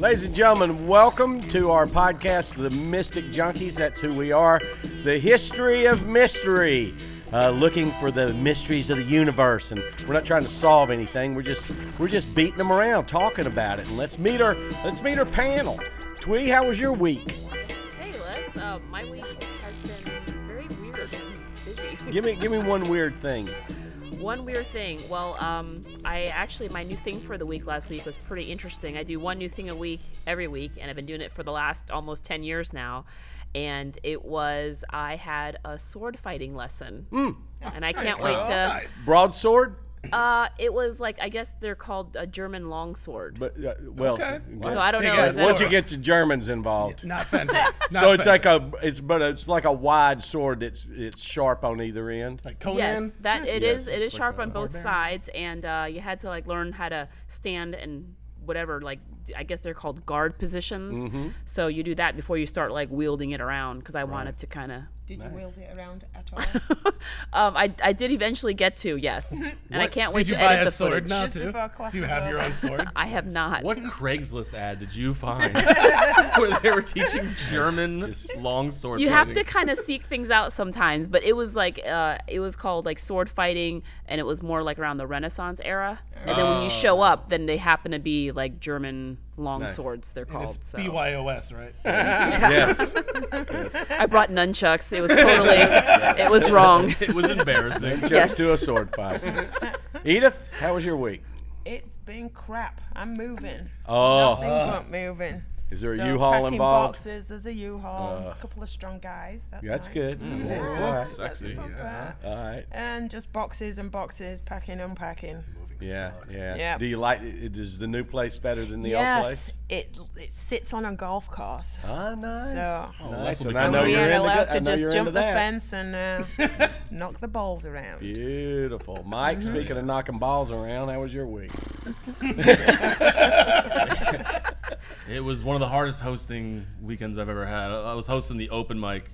Ladies and gentlemen, welcome to our podcast, The Mystic Junkies. That's who we are. The history of mystery. Uh, looking for the mysteries of the universe, and we're not trying to solve anything. We're just we're just beating them around, talking about it. And let's meet our let's meet our panel. Twee, how was your week? Hey, Les. Uh, my week has been very weird and busy. Give me give me one weird thing. One weird thing. Well, um, I actually my new thing for the week last week was pretty interesting. I do one new thing a week every week, and I've been doing it for the last almost ten years now. And it was I had a sword fighting lesson, and I can't wait to. Broadsword, Uh, it was like I guess they're called a German longsword. but uh, well, Okay. So I don't know. ass is that- once you get the Germans involved. Not fencing. Not So it's fencing. like a it's but it's like a wide sword that's it's sharp on either end. like Conan. Yes, that it Yes, is. It is sharp on both sides, and uh, you had to like learn how to stand and whatever. Like I guess they're called guard positions. Mm-hmm. So you do that before you start like wielding it around because I wanted to kind of. Did you wield it around at all? Um, I, I did eventually get to yes, and I can't wait Did you to buy edit a the sword footage. now Just too? Do you was have your own sword? I have not. What Craigslist ad did you find where they were teaching German longsword? you have to kind of seek things out sometimes, but it was like uh, it was called like sword fighting, and it was more like around the Renaissance era. And then when you show up, then they happen to be like German long swords. They're called. It's So BYOS, right? Yes. I brought nunchucks. It was totally, it was wrong. It was embarrassing. Just Yes. to a sword fight. Edith, how was your week? It's been crap. I'm moving. Oh, Nothing but moving. is there a So U-Haul packing involved? boxes. There's a U-Haul. Uh. a couple of strong guys. That's, That's nice. good. Mm. Yeah. All right. That's the Sexy. fun part. All right. And just boxes and boxes, packing, unpacking. Yeah, yeah. Yeah. Do you like? Is the new place better than the yes, old place? Yes, it it sits on a golf course. Ah, nice. So nice. will And I know we you're ain't into allowed to just jump the that. fence and uh, knock the balls around. Beautiful, Mike. Speaking of knocking balls around, how was your week? It was one of the hardest hosting weekends I've ever had. I I was hosting the open mic at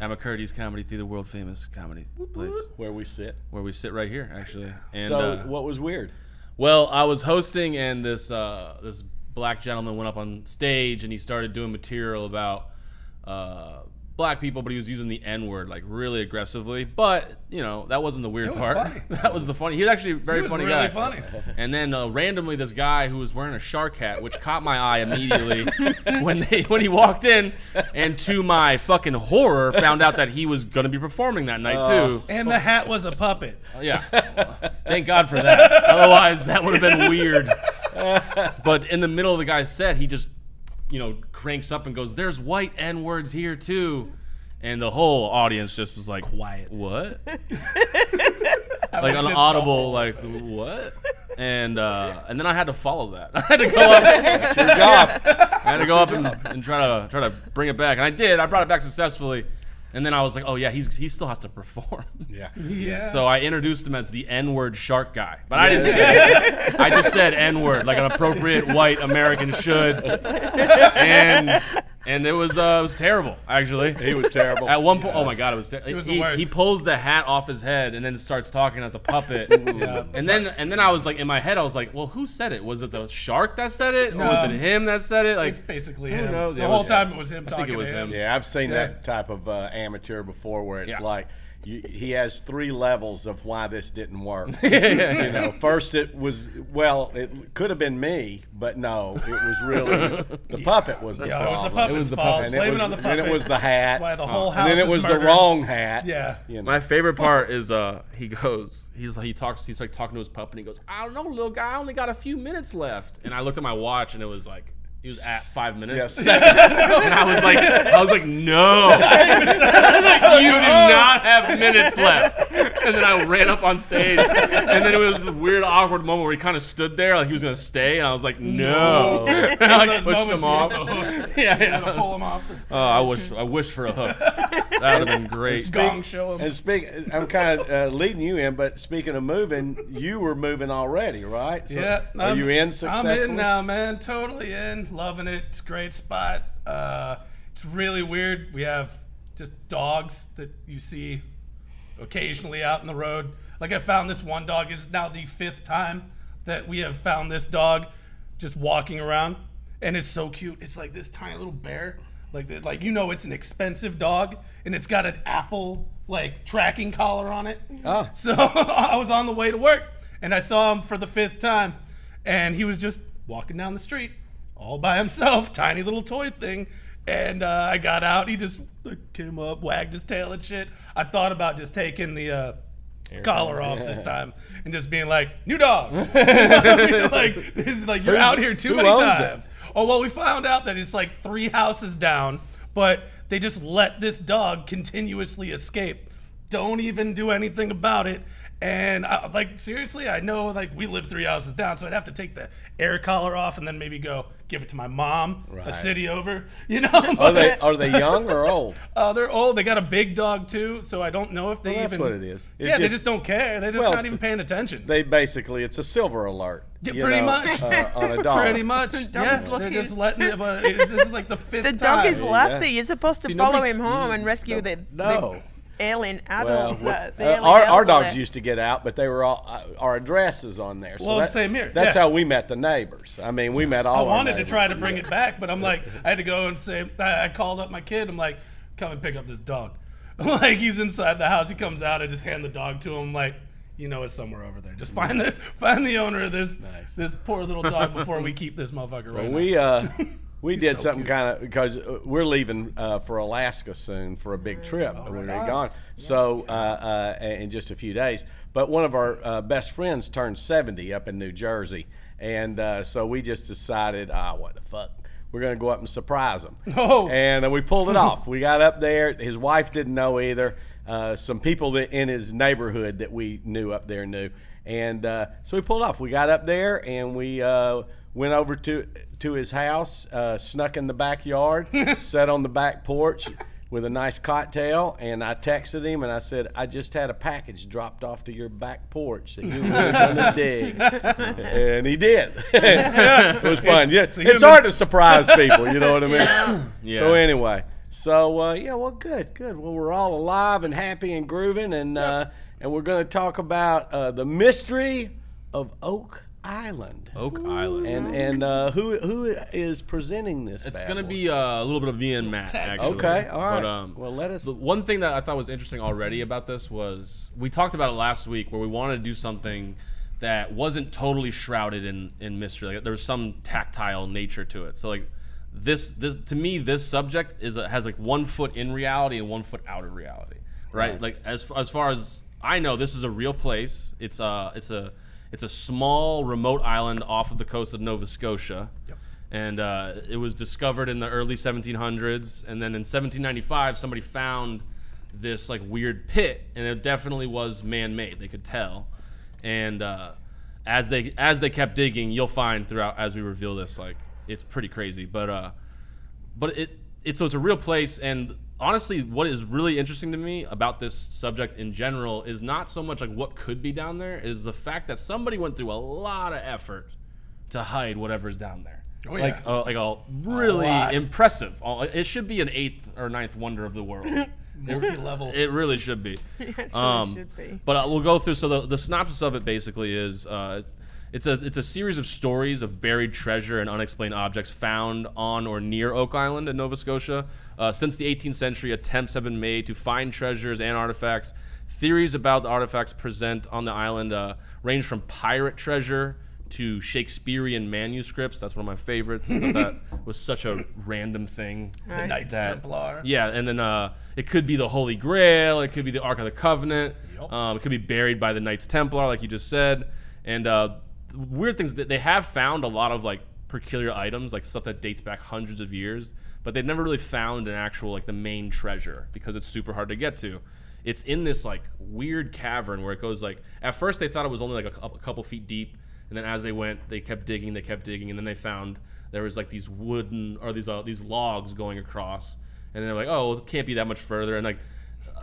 McCurdy's Comedy Theater, world famous comedy place, Where we sit. where we sit right here, actually. And so, uh, what was weird? Well, I was hosting, and this uh, this black gentleman went up on stage, and he started doing material about uh, black people, but he was using the N word like really aggressively. But you know that wasn't the weird was part. funny. that was the funny. He was actually a very was funny really guy. funny. And then uh, randomly, this guy who was wearing a shark hat, which caught my eye immediately when they when he walked in, and to my fucking horror, found out that he was going to be performing that night too. And the hat was a puppet. Yeah. Thank God for that. Otherwise, that would have been weird. But in the middle of the guy's set, he just, you know, cranks up and goes, "There's white N words here too," and the whole audience just was like, Quiet. What?" Like an audible, whole- like what? And uh, and then I had to follow that. I had to go up. Your job. I had to go up and, and try to try to bring it back, and I did. I brought it back successfully. And then I was like, "Oh yeah, he's he still has to perform." yeah. Yeah. So I introduced him as the N-word shark guy, but I didn't say it. I just said N-word like an appropriate white American should, and and it was uh, it was terrible actually. He was terrible. At one point, oh my god, it was. Ter- was the he, worst. he pulls the hat off his head and then starts talking as a puppet. And then and then I was like in my head, I was like, well, who said it? Was it the shark that said it, or was it No. him that said it? Like it's basically Who him. knows? The It whole was- time it was him I talking think it was to him. him. Yeah, I've seen Yeah. that type of uh, amateur before, where it's Yeah. like you, he has three levels of why this didn't work. you know, first it was well, it could have been me, but no, it was really the puppet was the Yeah, it was the problem. puppet's was the fault. puppet. And it Blame was- it on the and puppet. it was the hat. That's why the whole house and then it is was the wrong hat. Yeah. you know. My favorite part is uh he goes he's he talks he's like talking to his puppet, and he goes I don't know little guy I only got a few minutes left and I looked at my watch and it was like he was at five minutes Yeah, and I was like I was like no I was like, you do not have minutes left and then I ran up on stage and then it was this weird awkward moment where he kind of stood there like he was gonna stay and I was like no, and I like pushed him off you yeah, gotta yeah. pull him off the stage. Oh, I wish I wish for a hook. That would have been great. Gong show him. And speak, I'm kind of uh, leading you in, but speaking of moving, you were moving already, right? So Yeah, Are I'm- you in successfully? I'm in now, man. Totally in. Loving it. It's a great spot. Uh, it's really weird. We have just dogs that you see occasionally out in the road. Like I found this one dog. It's now the fifth time that we have found this dog just walking around, and it's so cute. It's like this tiny little bear, like like you know, it's an expensive dog, and it's got an apple like tracking collar on it. Oh. So I was on the way to work, and I saw him for the fifth time, and he was just walking down the street all by himself, tiny little toy thing. And uh, I got out. He just came up, wagged his tail and shit. I thought about just taking the uh, collar off this time and just being like, "New dog." like, like you're out here too many owns it? times. Oh well, we found out that it's like three houses down, but they just let this dog continuously escape. Don't even do anything about it. And I, like seriously, I know like we live three houses down, so I'd have to take the air collar off and then maybe go give it to my mom Right. a city over. You know, Are they are they young or old? uh, they're old. They got a big dog too, so I don't know if they Well, that's even. what it is. It yeah, they just- just don't care. They're just Well, not even paying attention. They basically it's a silver alert. Yeah, pretty know, much. uh, on a dog. Pretty much. dog's yeah, they're just letting it. But it- this is like the fifth The time. dog is you go. lassie. You're supposed to See, follow nobody- him home and rescue the, No. the alien Well, adults. we- that, the uh, alien our, our elderly. dogs used to get out, but they were all uh, our addresses on there. So Well, that- same here, That's yeah. how we met the neighbors. I mean, we met I all. our wanted to try to bring it back, but I'm like, I had to go and say, I I called up my kid. I'm like, come and pick up this dog. like he's inside the house. He comes out. I just hand the dog to him. Like, you know, it's somewhere over there. Just find the find the owner of this Nice. this poor little dog before we keep this motherfucker right now. We uh, we did so something kind of because uh, we're leaving uh, for Alaska soon for a big trip. Oh, We're gonna be gone. So uh, uh, in just a few days. But one of our uh, best friends turned 70 up in New Jersey, and uh, so we just decided, ah, what the fuck. We're gonna go up and surprise him. Oh. And uh, we pulled it off. We got up there. His wife didn't know either. Uh, some people that in his neighborhood that we knew up there knew, and uh, so we pulled off. We got up there and we uh, went over to to his house, uh, snuck in the backyard, sat on the back porch with a nice cocktail, and I texted him and I said, "I just had a package dropped off to your back porch that you're really gonna dig," and he did. it was fun. Yeah, it's human- hard to surprise people. You know what I mean? Yeah. So anyway, so uh, yeah, well, good, good. Well, we're all alive and happy and grooving, and uh, and we're going to talk about uh, the mystery of Oak Island, Oak Island. and and uh, who who is presenting this? It's bad gonna boy? be uh, a little bit of me and Matt, actually. okay. All right. But, um, well, let us. the one thing that I thought was interesting already about this was we talked about it last week, where we wanted to do something that wasn't totally shrouded in in mystery. Like there was some tactile nature to it. So like this, this to me, this subject is a, has like one foot in reality and one foot out of reality, right? Right. Like as as far as I know, this is a real place. It's a it's a it's a small remote island off of the coast of Nova Scotia. And uh, it was discovered in the early 1700s, and then in 1795, somebody found this like weird pit, and it definitely was man-made. They could tell, and uh, as they as they kept digging, you'll find throughout as we reveal this, like it's pretty crazy. But uh, but it it so it's a real place and honestly what is really interesting to me about this subject in general is not so much like what could be down there is the fact that somebody went through a lot of effort to hide whatever's down there Oh, like yeah. uh, like a really lot. impressive Uh, it should be an eighth or ninth wonder of the world Multi-level. it really should be It um, should be. but uh, we'll go through. So the, the synopsis of it basically is uh, it's a it's a series of stories of buried treasure and unexplained objects found on or near Oak Island in Nova Scotia. Uh, since the 18th century, attempts have been made to find treasures and artifacts. Theories about the artifacts present on the island uh, range from pirate treasure to Shakespearean manuscripts. That's one of my favorites. I thought that was such a random thing. the Knights that- Templar. Yeah, and then uh, it could be the Holy Grail. It could be the Ark of the Covenant. Yup. Um, it could be buried by the Knights Templar, like you just said. And uh, weird things that they have found a lot of like peculiar items, like stuff that dates back hundreds of years, but they've never really found an actual like the main treasure because it's super hard to get to. It's in this like weird cavern where it goes like at first they thought it was only like a, a couple feet deep, and then as they went, they kept digging, they kept digging, and then they found there was like these wooden or these uh, these logs going across, and they're like, oh, it can't be that much further, and like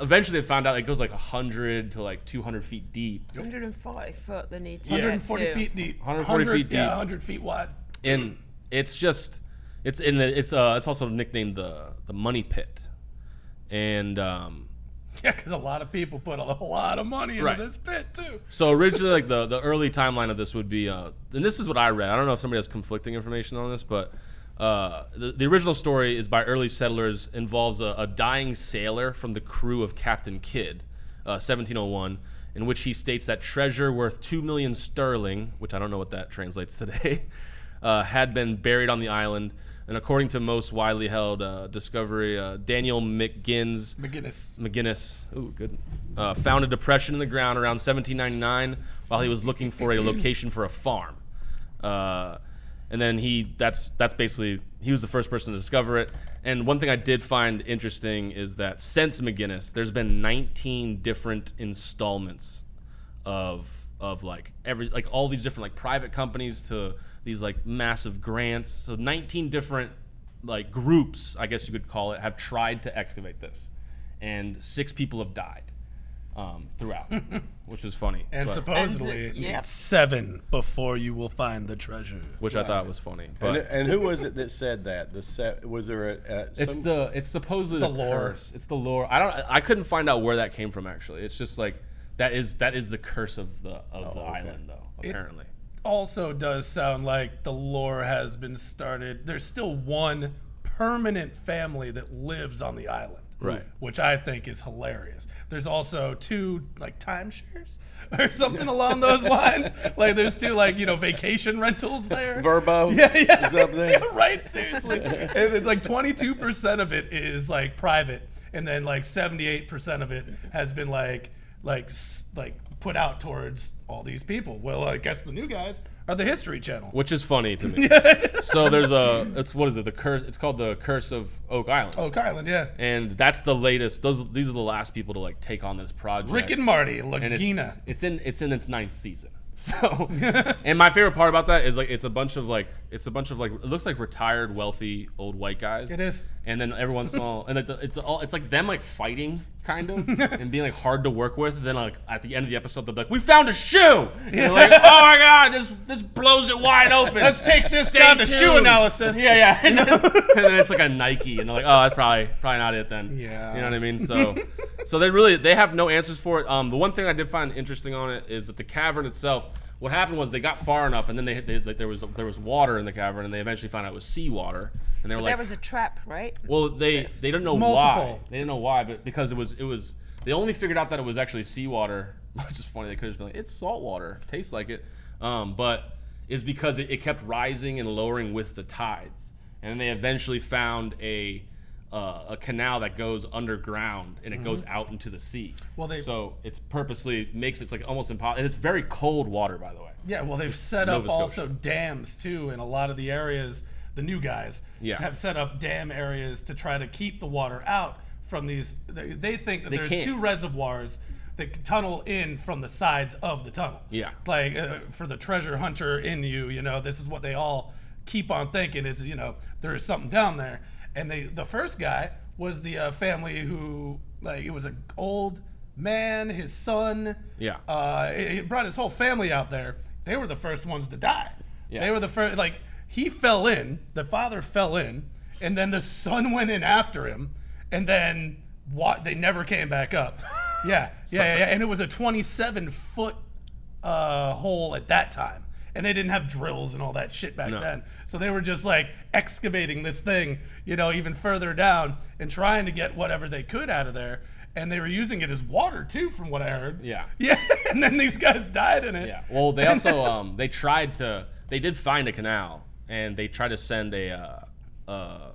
eventually they found out it goes like 100 to like 200 feet deep 140 foot they need to 140 get to. feet deep. 140 feet deep. Yeah, 100 feet wide. and it's just it's in the, it's uh it's also nicknamed the the money pit and um Yeah, because a lot of people put a lot of money into Right. this pit too. So originally, like the the early timeline of this would be, uh, and this is what I read. I don't know if somebody has conflicting information on this, but uh, the, the original story is by early settlers involves a, a dying sailor from the crew of Captain Kidd, uh, 1701, in which he states that treasure worth two million sterling, which I don't know what that translates today, uh, had been buried on the island. And according to most widely held uh, discovery, uh, Daniel McGinn's McGinnis. McGinnis, ooh, good, uh, found a depression in the ground around 1799 while he was looking for a location for a farm. And then he, that's that's basically he was the first person to discover it. And one thing I did find interesting is that since McGinnis, there's been 19 different installments of of like every like all these different like private companies to these like massive grants. So 19 different like groups, I guess you could call it, have tried to excavate this, and six people have died um, throughout, which is funny. And but- supposedly, And z- yep. seven before you will find the treasure. which I thought was funny. And, But and who was it that said that? The set was there a, a it's some- the it's supposedly The the, lore. curse. It's the lore. I don't. I couldn't find out where that came from. Actually, it's just like that is that is the curse of the of the okay. island, though. Apparently. also does sound like the lore has been started. There's still one permanent family that lives on the island. Right. Which I think is hilarious. There's also two like timeshares or something along those lines. Like there's two like, you know, vacation rentals there. VRBO Yeah, yeah. right, seriously. and it's like 22% of it is like private and then like 78% of it has been like like like put out towards all these people. Well, I guess the new guys are the History Channel. which is funny to me. so there's a it's what is it the curse? It's called the Curse of Oak Island, Oak Island, yeah. and that's the latest. Those these are the last people to like take on this project. Rick and Marty, Lagina. it's, it's in it's in its ninth season. So, and my favorite part about that is like it's a bunch of like it's a bunch of like it looks like retired wealthy old white guys. It is. And then every once in a while, and like the, it's all it's like them like fighting kind of and being like hard to work with. Then like at the end of the episode, they're like, "We found a shoe." And like, "Oh my god, this this blows it wide open." Let's take this Stay down to shoe analysis. Yeah, yeah. And then, and then it's like a Nike, and they're like, "Oh, that's probably probably not it then." Yeah. You know what I mean? So, so they really they have no answers for it. Um, the one thing I did find interesting on it is that the cavern itself. What happened was they got far enough, and then they, they like there was there was water in the cavern, and they eventually found out it was seawater, and they were like, that was a trap, right? well, they they didn't know why. They didn't know why, but because it was it was they only figured out that it was actually seawater, which is funny. They could have just been like, it's salt water, tastes like it, um, but is because it, it kept rising and lowering with the tides, and then they eventually found a uh, a canal that goes underground and it goes out into the sea. Mm-hmm. Well, they- so it's purposely makes it like almost impossible, and it's very cold water, by the way. Yeah, well, they've set Nova up Scotia. also dams too in a lot of the areas. The new guys Yeah. have set up dam areas to try to keep the water out from these. They, they think that They there's can't. two reservoirs that tunnel in from the sides of the tunnel. Yeah. like uh, for the treasure hunter in you, you know, this is what they all keep on thinking is, you know, there is something down there. And they, the first guy was the uh, family who, like, it was an old man, his son. Yeah. Uh, he brought his whole family out there. They were the first ones to die. Yeah. They were the first. Like he fell in. The father fell in, and then the son went in after him, and then what? They never came back up. Yeah, yeah, yeah, yeah. And it was a 27 foot uh, hole at that time. And they didn't have drills and all that shit back No. then. So they were just like excavating this thing, you know, even further down and trying to get whatever they could out of there. And they were using it as water too, from what I heard. Yeah. Yeah. And then these guys died in it. Yeah. Well, they also um, they tried to they did find a canal and they tried to send a uh, uh,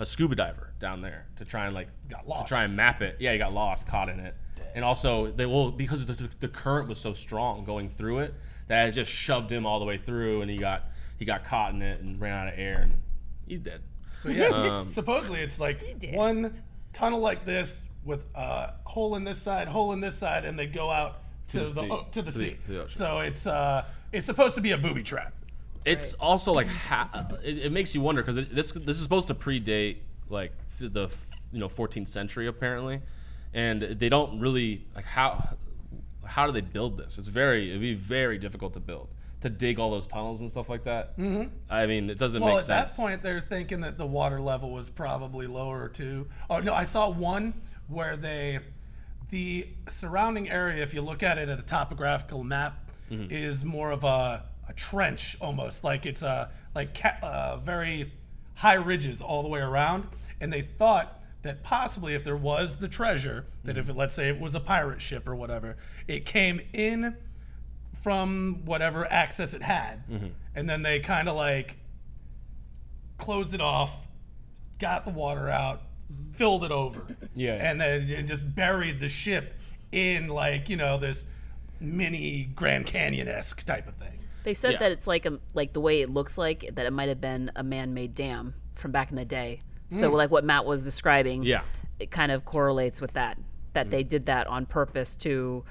a scuba diver down there to try and like Got lost. to try and map it. Yeah, he got lost, caught in it, and also they well because the, the current was so strong going through it that it just shoved him all the way through, and he got he got caught in it and ran out of air, and he's dead. But yeah, Um, supposedly it's like one tunnel like this with a hole in this side, hole in this side, and they go out to, the the, sea. oh, to the To sea. to the so it's uh it's supposed to be a booby trap. It's also like ha- uh, it, it makes you wonder because this this is supposed to predate like the you know 14th century apparently, and they don't really like how how do they build this? It's very it'd be very difficult to build to dig all those tunnels and stuff like that. Mm-hmm. I mean, it doesn't Well, make sense. Well, at that point, they're thinking that the water level was probably lower too. Oh no, I saw one where they the surrounding area, if you look at it at a topographical map, is more of a, a trench almost. Like it's a like ca- uh, very high ridges all the way around. And they thought that possibly if there was the treasure, that if it, let's say it was a pirate ship or whatever, it came in from whatever access it had, mm-hmm. and then they kind of like closed it off, got the water out, mm-hmm. filled it over, Yeah. and then and just buried the ship in like you know this mini Grand Canyon esque type of thing. They said Yeah. that it's like a like the way it looks like that it might have been a man-made dam from back in the day. So hmm. like what Matt was describing, Yeah. it kind of correlates with that. That they hmm. did that on purpose to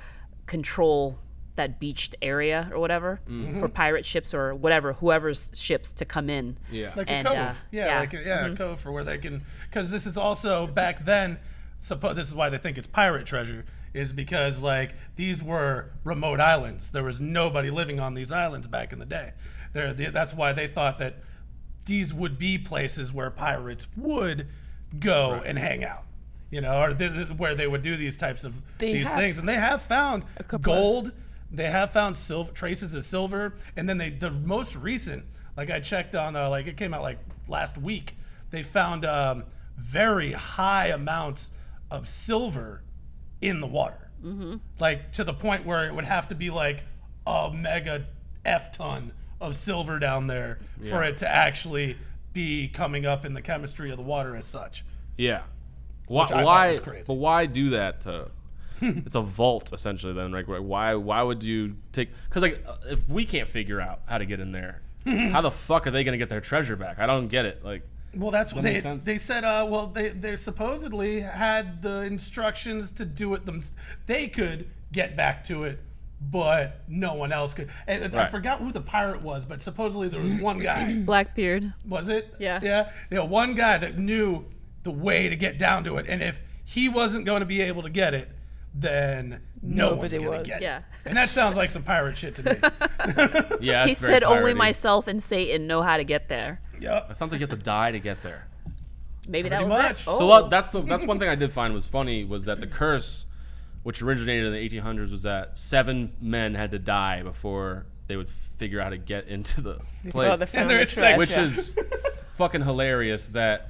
control that beached area or whatever mm-hmm. for pirate ships or whatever whoever's ships to come in. Yeah. like And, a cove. uh, yeah, yeah. like a, yeah, a mm-hmm. cove for where they can. Because this is also back then. Suppo- this is why they think it's pirate treasure, is because like these were remote islands. There was nobody living on these islands back in the day. There, the, that's why they thought that these would be places where pirates would go and hang out. You know, or th- th- where they would do these types of They these things, and they have found gold. They have found silver traces of silver, and then they the most recent, like I checked on, uh, like it came out like last week. They found um, very high amounts of silver in the water, mm-hmm. like to the point where it would have to be like a mega f ton of silver down there for it to actually be coming up in the chemistry of the water as such. Yeah. Why? Why. But why do that? To, it's a vault essentially. Then, like, why? Why would you take? Because like, uh, if we can't figure out how to get in there, how the fuck are they gonna get their treasure back? I don't get it. Like, Well, that's what That they they said. Uh, well, they they supposedly had the instructions to do it them. They could get back to it, but no one else could. And I forgot who the pirate was, but supposedly there was one guy. Blackbeard. Was it? Yeah. Yeah. You know, one guy that knew the way to get down to it, and if he wasn't going to be able to get it, then no one's Nobody going to was. get Yeah. it. And that sounds like some pirate shit to me. yeah, He it's very said only myself and Satan know how to get there. yep. It sounds like you have to die to get there. Maybe that Pretty was much. it. Oh. So what, that's the that's one thing I did find was funny was that the curse, which originated in the 1800s, was that seven men had to die before they would figure out how to get into the Before place. they found they're the excited. treasure. which is fucking hilarious that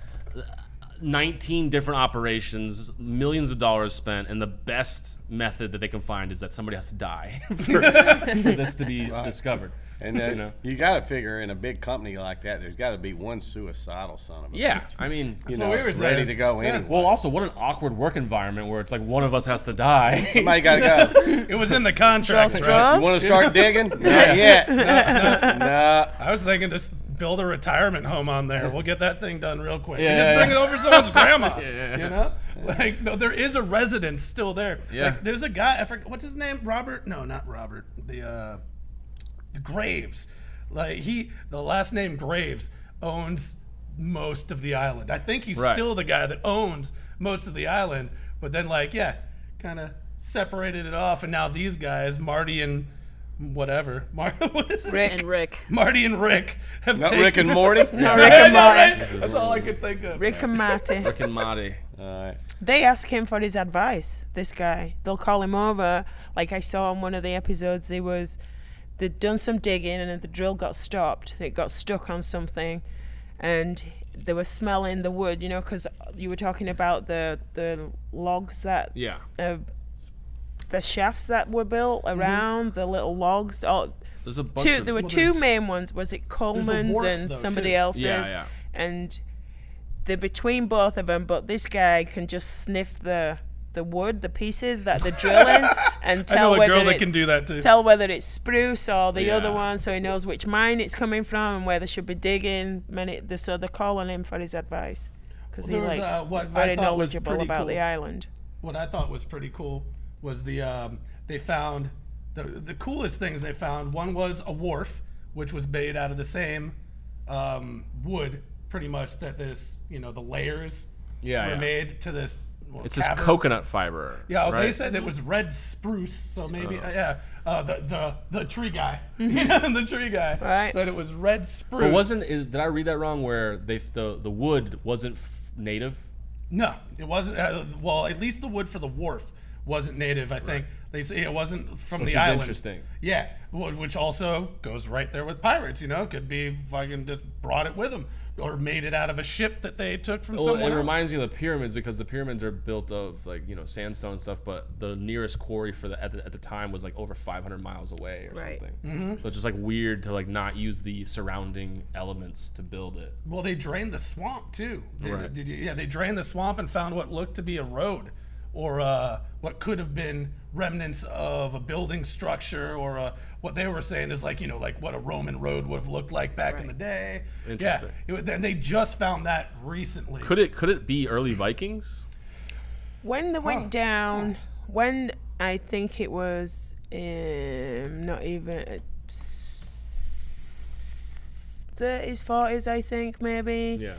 19 different operations millions of dollars spent and the best method that they can find is that somebody has to die for, for this to be discovered And then You you, got to figure in a big company like that, there's got to be one suicidal son of a yeah bitch, i mean you know, we were ready saying. to go Yeah. anyway. well also what an awkward work environment where it's like one of us has to die Somebody got to go. It was in the contract. Draw right? straws? You want to start digging? Not yet. No. I was thinking just build a retirement home on there. We'll get that thing done real quick. Yeah, just yeah, bring yeah. it over to someone's grandma. yeah. You know, like no, there is a residence still there. Yeah. Like, there's a guy. I forget what's his name. Robert? No, not Robert. The uh, the Graves. Like he, the last name Graves owns most of the island. I think he's Right. still the guy that owns most of the island. But then, like, yeah, kind of separated it off, and now these guys, Marty and whatever, Mar- what is it? Rick. and Rick. Marty and Rick have Not taken Rick and Morty. No, Rick Rick and Morty. That's all I could think of. Rick and Marty. rick and Marty. All right. They ask him for his advice. This guy, they'll call him over. Like I saw on one of the episodes, he was they'd done some digging and the drill got stopped. It got stuck on something, and they were smelling the wood. You know, because you were talking about the the logs that yeah uh, the shafts that were built around the little logs. All there's a bunch two. There were two main ones. Was it Coleman's wharf, and though, somebody too. else's? Yeah, yeah. And they're between both of them, but this guy can just sniff the the wood, the pieces that they're drilling, and I tell know a whether girl that it's can do that too. tell whether it's spruce or the other one, so he knows which mine it's coming from and where they should be digging. Many, the- so they're calling him for his advice because he There was, like uh, what is I very thought was knowledgeable pretty about the cool. island. what I thought was pretty cool was the um, they found the the coolest things they found. One was a wharf, which was made out of the same um, wood, pretty much that this you know the layers Yeah, were yeah. made to this. Well, it's this cavern. coconut fiber Yeah, right? they said it was red spruce, so maybe uh, yeah. Uh, the the the tree guy, you know, the tree guy Right. said it was red spruce. but wasn't did i read that wrong where they the the wood wasn't f- native No, it wasn't. Uh, well, at least the wood for the wharf wasn't native. I think they say it wasn't from Which the is island. interesting. Yeah, which also goes right there with pirates. You know, could be fucking just brought it with them or made it out of a ship that they took from Well, someone it else. reminds me of the pyramids because the pyramids are built of like you know sandstone stuff, but the nearest quarry for the at the, at the time was like over 500 miles away or Right. something. Mm-hmm. So it's just like weird to like not use the surrounding elements to build it. Well, they drained the swamp too. They- Right. did you- yeah, they drained the swamp and found what looked to be a road, or uh, what could have been remnants of a building structure, or uh, what they were saying is like you know like what a Roman road would have looked like back in the day. Interesting. Yeah, it, and they just found that recently. Could it could it be early Vikings? When they went down, when I think it was um, not even uh, thirties, forties, I think maybe. Yeah.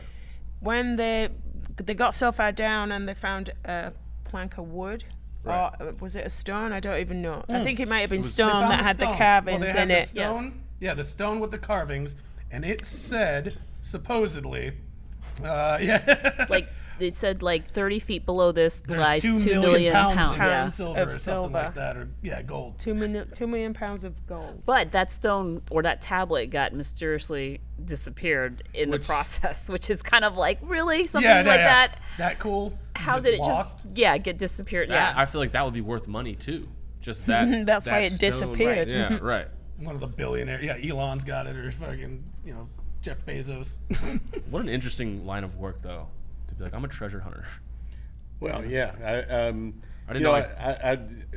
When they they got so far down and they found a plank of wood. Right. Or uh, was it a stone? I don't even know. I think it might have been They stone that had stone. the carvings well, they in had it. The stone, Yes. Yeah, the stone with the carvings, and it said supposedly, uh, yeah, Like they said, like 30 feet below this there's lies two two million, million pounds, pounds. of yeah. silver Of or something silver. like that, or yeah, gold. Two million, two million pounds of gold. But that stone or that tablet got mysteriously disappeared in the process, which is kind of like really something yeah, like yeah, that. That cool. How Just did it lost? just yeah get disappeared? That, Yeah, I feel like that would be worth money too. Just that. That's why it stone, disappeared. Right. Yeah. Right. One of the billionaire. Yeah, Elon's got it, or fucking you know Jeff Bezos. What an interesting line of work though. To be like, I'm a treasure hunter. Well, yeah. I, um, I didn't know, know I, I, I,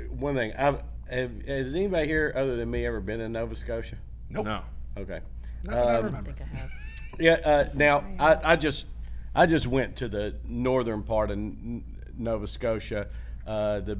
one thing. I've, have, has anybody here other than me ever been in Nova Scotia? nope. No. Okay. Not that I Um, remember. Think I have. Yeah. Uh, now, I, I just, I just went to the northern part of N- Nova Scotia, uh, the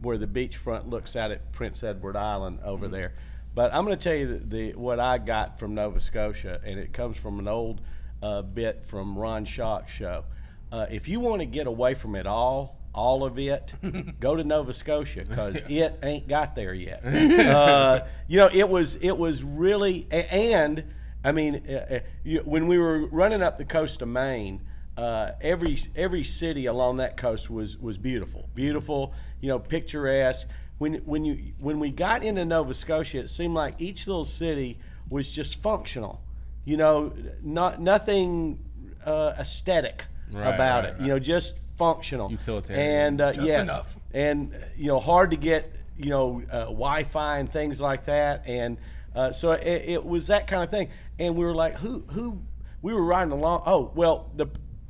where the beachfront looks out at Prince Edward Island over there. But I'm going to tell you the, the what I got from Nova Scotia, and it comes from an old uh, bit from Ron Shock's show. Uh, if you want to get away from it all, all of it, go to Nova Scotia because it ain't got there yet. uh, you know, it was it was really and I mean, uh, uh, you, when we were running up the coast of Maine, uh, every every city along that coast was was beautiful, beautiful, you know, picturesque. When when you when we got into Nova Scotia, it seemed like each little city was just functional, you know, not nothing uh, aesthetic Right, about right, it, you know, just functional, Utilitarian. and uh, Just yes, enough. and you know, hard to get, you know, uh, Wi-Fi and things like that, and uh, so it, it was that kind of thing. And we were like, who, who? We were riding along. Oh, well, the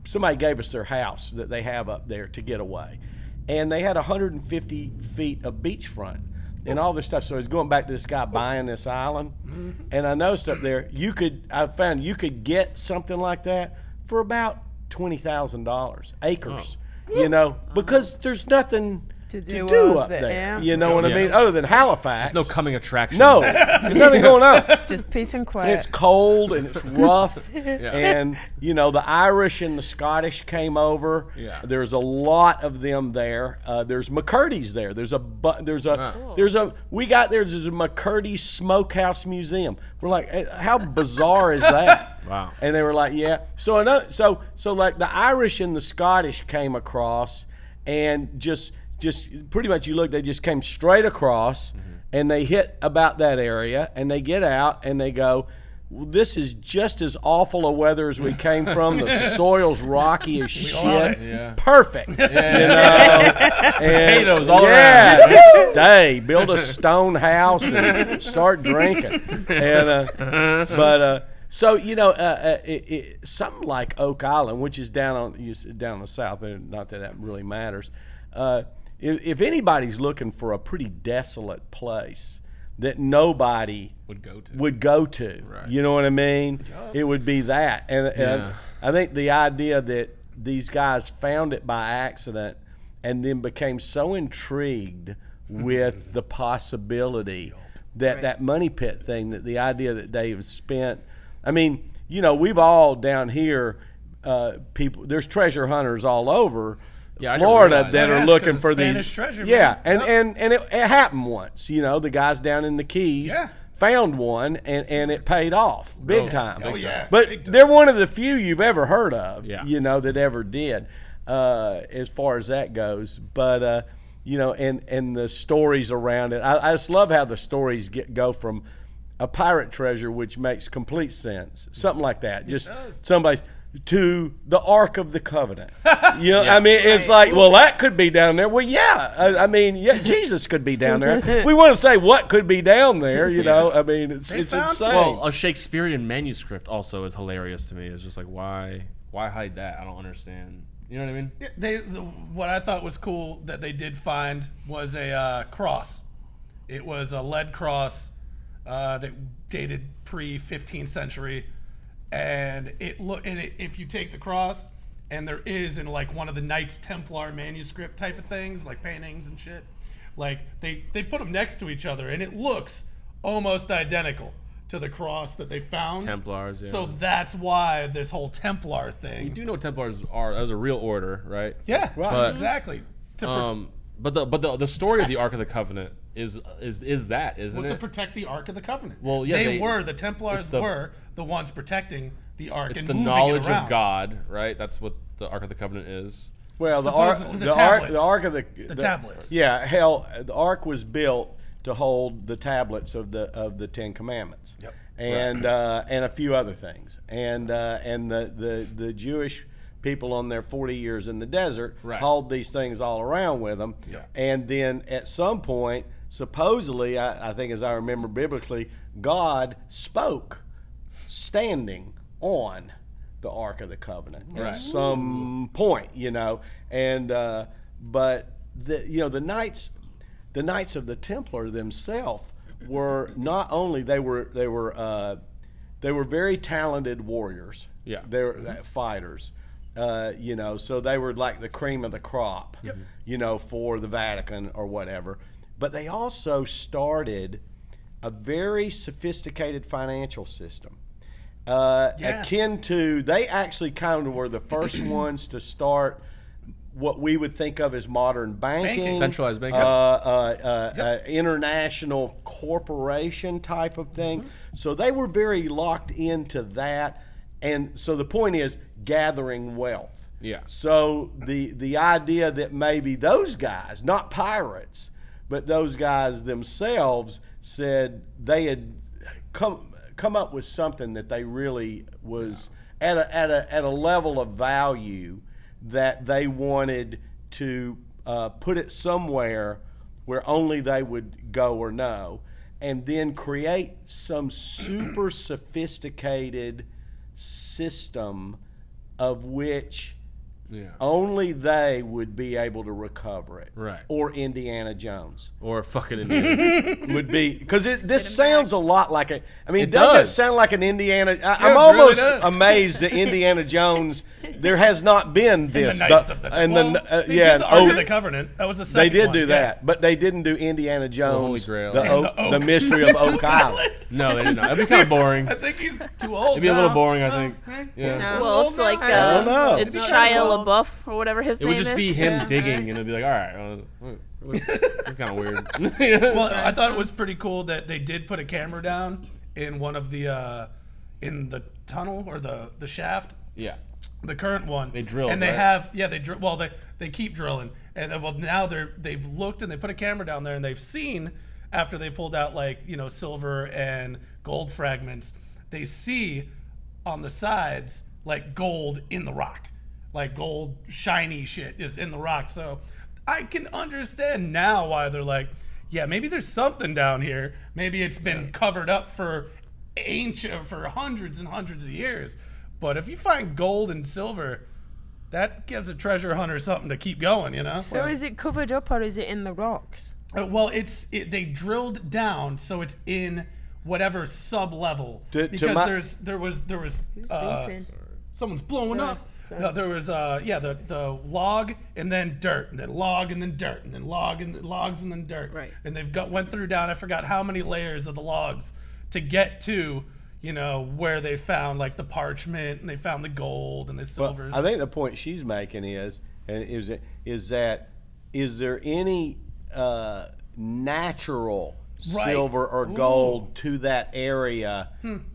somebody gave us their house that they have up there to get away, and they had 150 feet of beachfront. And all this stuff. So I was going back to this guy buying this island, and I noticed up there you could. I found you could get something like that for about twenty thousand dollars acres. Oh. You know, because there's nothing To to do do, with up it, there. yeah. You know what I Yeah. mean? Other than Halifax. There's no coming attraction. No, there's nothing going on. It's just peace and quiet. It's cold and it's rough, and you know the Irish and the Scottish came over. Yeah. there's a lot of them there. Uh, there's McCurdy's there. There's a bu- there's a Wow. there's a we got there. There's a McCurdy Smokehouse Museum. We're like, eh, how bizarre is that? Wow. And they were like, yeah. So another, so so like the Irish and the Scottish came across, and just just pretty much you look, they just came straight across, and they hit about that area, and they get out, and they go. Well, this is just as awful a weather as we came from. The soil's rocky as shit. love it. Yeah. Perfect. You know? Potatoes all yeah, around. just stay, build a stone house, and start drinking. And uh, but uh, so you know, uh, uh, it, it, something like Oak Island, which is down on you down in the south. and Not that that really matters. Uh, if, if anybody's looking for a pretty desolate place that nobody Would go to. would go to. Right. You know what I mean? It would be that. And, and Yeah. I think the idea that these guys found it by accident and then became so intrigued with the possibility that Right. that money pit thing, that the idea that they've spent. I mean, you know, we've all down here, uh, people, there's treasure hunters all over. Yeah, Florida that are looking for of these Spanish treasure. Yeah, and Yep. and and it, it happened once. You know, the guys down in the Keys Yeah. found one, and and it paid off big time. Oh, yeah. But time. they're one of the few you've ever heard of. Yeah. You know that ever did, uh, as far as that goes. But uh, you know, and and the stories around it. I, I just love how the stories get go from a pirate treasure, which makes complete sense, something like that. Just somebody's to the Ark of the Covenant. You know, I mean, it's like, well, that could be down there. Well, yeah, I, I mean, yeah, Jesus could be down there. We want to say what could be down there. You know, I mean, it's They it's found insane. Well, a Shakespearean manuscript also is hilarious to me. It's just like why why hide that? I don't understand. You know what I mean? They the, what I thought was cool that they did find was a uh, cross. It was a lead cross uh, that dated pre 15th century, and it look and it, if you take the cross and there is in like one of the Knights Templar manuscript type of things like paintings and shit, like they they put them next to each other and it looks almost identical to the cross that they found. Templars, yeah. So that's why this whole Templar thing. You do know Templars are as a real order, right? Yeah, But- exactly. To, pro- Um, but the but the, the story of the Ark of the Covenant is is is that isn't well, to it? protect the Ark of the Covenant. Well, yeah, they, they- were the Templars the- were the ones protecting the Ark It's and the moving knowledge it around. of God, right? That's what the Ark of the Covenant is. Well, the ark, the, the ark, the ark of the The tablets. Yeah, hell, the ark was built to hold the tablets of the of the Ten Commandments, Yep. and uh, and a few other things, and uh, and the, the the Jewish people on their forty years in the desert Right. hauled these things all around with them, Yeah. and then at some point, supposedly, I, I think as I remember biblically, God spoke standing on the Ark of the Covenant Right. at some point, you know. And uh, but the you know the knights, the knights of the Templar themselves were not only they were they were uh, they were very talented warriors. Yeah. they were uh, fighters. Uh, you know, so they were like the cream of the crop. You know, for the Vatican or whatever. But they also started a very sophisticated financial system. Uh, Yeah. akin to, they actually kind of were the first ones to start what we would think of as modern banking, Banking. Centralized banking. uh, uh, uh, uh, international corporation type of thing. Mm-hmm. So they were very locked into that, and so the point is gathering wealth. Yeah. So the the idea that maybe those guys, not pirates, but those guys themselves said they had come come up with something that they really was at a at a at a level of value that they wanted to uh, put it somewhere where only they would go or know, and then create some super sophisticated system of which Yeah. only they would be able to recover it. Right. Or Indiana Jones Or fucking Indiana. would be because this sounds a lot like a. I mean, It doesn't does. it sound like an Indiana? I, it I'm really almost does. amazed that Indiana Jones. There has not been the this. Knights of the and well, the uh, they yeah, did the Ark oh, of the Covenant. That was the same. they second did one, do yeah. that, but they didn't do Indiana Jones, Holy Grail. the, And Oak, the the Oak mystery of Oak Island. no, they did not. That'd be kind of boring. I think he's too old. It'd be a little now. boring, I think. Yeah. No. Well, it's like I don't uh, know. it's It's Shia not old. LaBeouf or whatever his It name is. It would just is. be him Yeah. digging, and it'd be like, all right, uh, it's kind of weird. Well, I thought it was pretty cool that they did put a camera down in one of the uh, in the tunnel or the the shaft. yeah. the current one. They drill. and they right? have yeah they drill. Well, they they keep drilling, and then, well now they're they've looked and they put a camera down there and they've seen after they pulled out like you know silver and gold fragments, they see on the sides like gold in the rock, like gold shiny shit just in the rock. So I can understand now why they're like, yeah, maybe there's something down here. Maybe it's been covered up for ancient for hundreds and hundreds of years. But if you find gold and silver, that gives a treasure hunter something to keep going, you know. So is it covered up or is it in the rocks? Uh, well, it's it, they drilled down, so it's in whatever sub level To- to because my- there's there was there was uh, someone's blowing Sorry, up. Sorry. No, there was uh yeah the the log and then dirt and then log and then dirt and then log and then logs and then dirt. Right. And they've got went through down. I forgot how many layers of the logs to get to you know where they found like the parchment and they found the gold and the silver. Well, silver. I think the point she's making is, and is is that is there any uh, natural silver or gold to that area.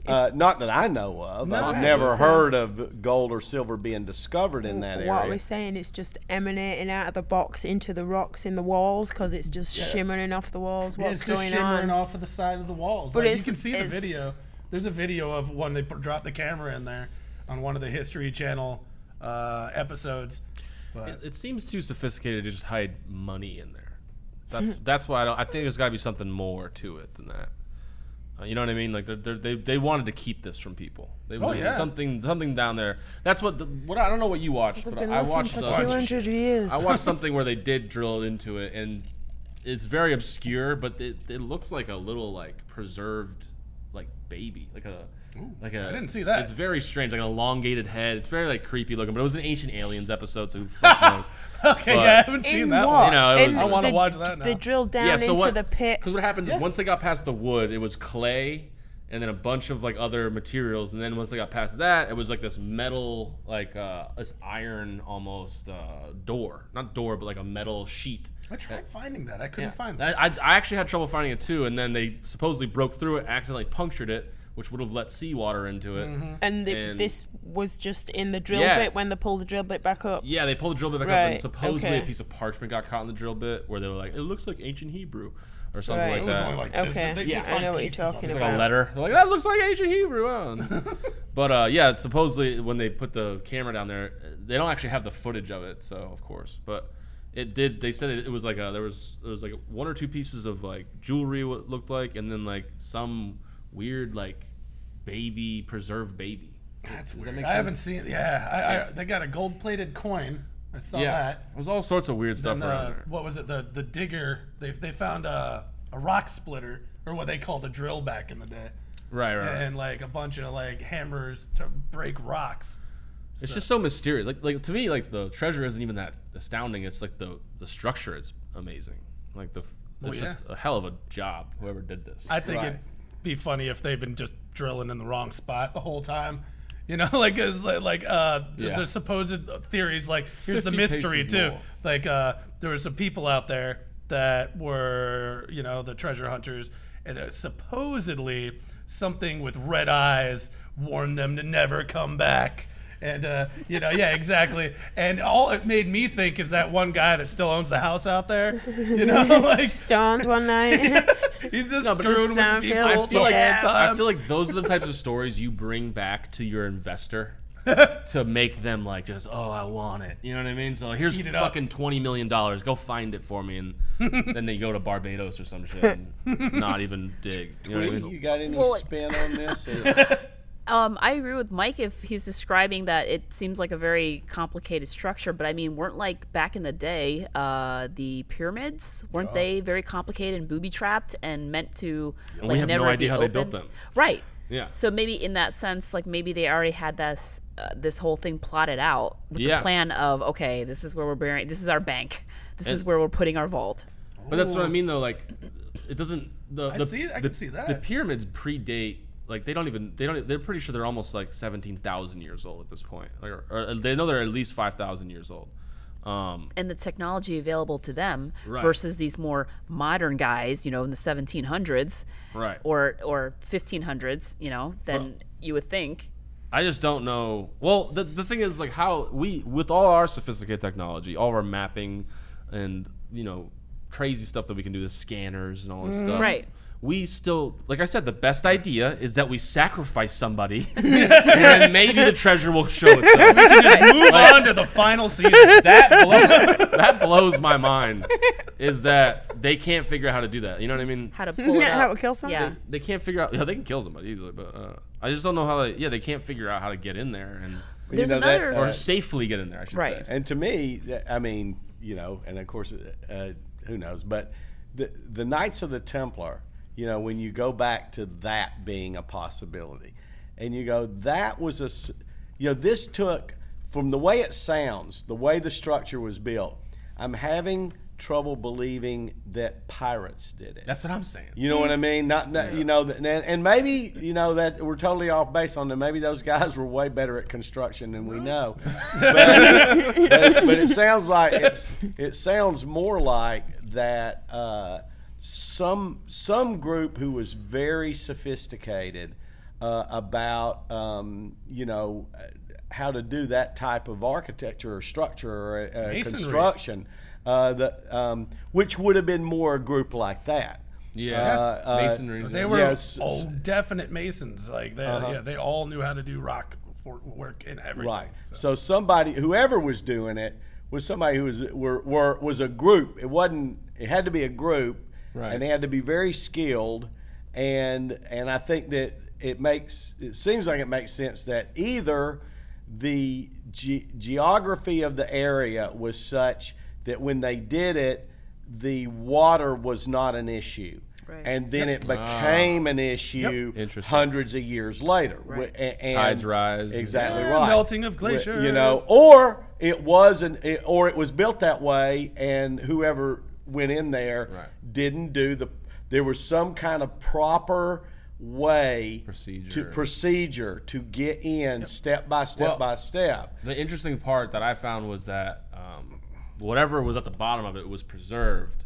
Uh, not that I know of. No, I've never heard of gold or silver being discovered in that what area. we're saying it's just emanating out of the box into the rocks in the walls because it's just shimmering off the walls. Yeah, What's it's just going shimmering on? off of the side of the walls. But Like, you can see the video. There's a video of when they dropped the camera in there on one of the History Channel uh, episodes. But It, it seems too sophisticated to just hide money in there. That's that's why I don't. I think there's got to be something more to it than that. Uh, you know what I mean? Like they're, they're, they they wanted to keep this from people. They Oh, wanted yeah. something something down there. That's what the what I don't know what you watched, They've but I watched for uh, 200 years. I watched something where they did drill into it, and it's very obscure, but it, it looks like a little like preserved like baby, like a like a. I didn't see that. It's very strange, like an elongated head. It's very like creepy looking, but it was an Ancient Aliens episode, so who fuck knows? okay, But- yeah, I haven't seen that one. You know, it In was- I wanna watch that now. They drilled down yeah, so into what? the pit. Because what happens is once they got past the wood, it was clay, and then a bunch of like other materials, and then once they got past that, it was like this metal, like uh, this iron almost uh, door, not door, but like a metal sheet. I tried finding that. I couldn't Yeah. find that. I, I actually had trouble finding it too, and then they supposedly broke through it, accidentally punctured it, which would have let seawater into it. And, the, And- this was just in the drill Yeah. bit when they pulled the drill bit back up. Yeah, they pulled the drill bit back up, and supposedly okay. a piece of parchment got caught in the drill bit, where they were like, "It looks like ancient Hebrew," or something Right. like It was that. like Okay, They yeah, just I know what you're talking about. It's like a letter. They're like, that looks like ancient Hebrew. but uh, yeah, supposedly when they put the camera down there, they don't actually have the footage of it. So of course, but it did. They said it, it was like a, there was there was like one or two pieces of like jewelry. What it looked like, and then like some weird like baby preserved baby. That's weird. that I haven't seen. Yeah, I, I, they got a gold-plated coin. I saw Yeah, that. was all sorts of weird stuff And around uh, there. what was it? The the digger. They they found a a rock splitter or what they called a drill back in the day, Right, right. right. and like a bunch of like hammers to break rocks. It's just so mysterious. Like, like to me, like the treasure isn't even that astounding. It's like the the structure is amazing. Like the, it's yeah. just a hell of a job. Whoever did this. I think Right. it'd be funny if they've been just drilling in the wrong spot the whole time. You know, like as like uh, there's Yeah. a supposed theories like here's the mystery too. north. Like uh, there were some people out there that were you know the treasure hunters, and supposedly something with red eyes warned them to never come back. And uh, you know, yeah, exactly. And all it made me think is that one guy that still owns the house out there. You know, like Stoned one night. He's just No, but screwing with people feels- the feel like- Yeah. time. I feel like those are the types of stories you bring back to your investor to make them like just oh I want it. You know what I mean? So here's Eat it up. fucking twenty million dollars. Go find it for me, and then they go to Barbados or some shit and not even dig. You know what I you got any Well, spin on this? or- Um, I agree with Mike if he's describing that it seems like a very complicated structure, but I mean, weren't like back in the day, uh, the pyramids weren't they very complicated and booby trapped and meant to we like have no never idea be how they built them. Right. Yeah. So maybe in that sense, like maybe they already had this uh, this whole thing plotted out with Yeah. the plan of okay, this is where we're burying, this is our bank, this is where we're putting our vault. But that's what I mean, though. Like, it doesn't. The, I the, see- I the, can see that. The pyramids predate. Like, they don't even. They don't. They're pretty sure they're almost like seventeen thousand years old at this point. Like, or, or they know they're at least five thousand years old. Um, and the technology available to them Right. versus these more modern guys, you know, in the 1700s Right. or or 1500s, you know, then Well- you would think. I just don't know. Well, the the thing is, like, how we with all our sophisticated technology, all of our mapping, and you know, crazy stuff that we can do, the scanners and all this stuff. Right. We still, like I said, the best idea is that we sacrifice somebody, and maybe the treasure will show itself. Move on to the final season. that blows, that blows my mind is that they can't figure out how to do that. You know what I mean? How to pull it How up. to kill somebody? Yeah. They can't figure out. Yeah, they can kill somebody easily, but uh, I just don't know how they. Yeah, they can't figure out how to get in there and There's know, that, another uh, or safely get in there. I should Right. say. And to me, th- I mean, you know, and of course, uh, who knows? But the the Knights of the Templar, you know, when you go back to that being a possibility, and you go, that was a, you know, this took from the way it sounds, the way the structure was built. I'm having trouble believing that pirates did it. That's what I'm saying. You know what I mean? Not, not you know, and, and maybe you know that we're totally off base on that. Maybe those guys were way better at construction than we know. But, but, but it sounds like it's it sounds more like that. Uh, some some group who was very sophisticated uh, about um, you know uh, how to do that type of architecture or structure or uh, construction, uh, the, um, which would have been more a group like that. Yeah, Uh, uh, masonry. They were Yes. all definite masons. Like they, Uh-huh. yeah, they all knew how to do rock work and everything. Right. So. So somebody, whoever was doing it, was somebody who was were, were was a group. It wasn't. It had to be a group, Right. and they had to be very skilled. And and I think that it makes it seems like it makes sense that either the ge- geography of the area was such that when they did it, the water was not an issue. Right. And then it ah. became an issue Interesting. hundreds of years later. Right. A- and- Tides rise. Exactly Yeah, right. melting of Wi- glaciers. You know, or it was an, it, or it was built that way, and whoever went in there Right. Didn't do the. There was some kind of proper way Procedure. to procedure to get in step by step Well- by step. The interesting part that I found was that um, whatever was at the bottom of it was preserved,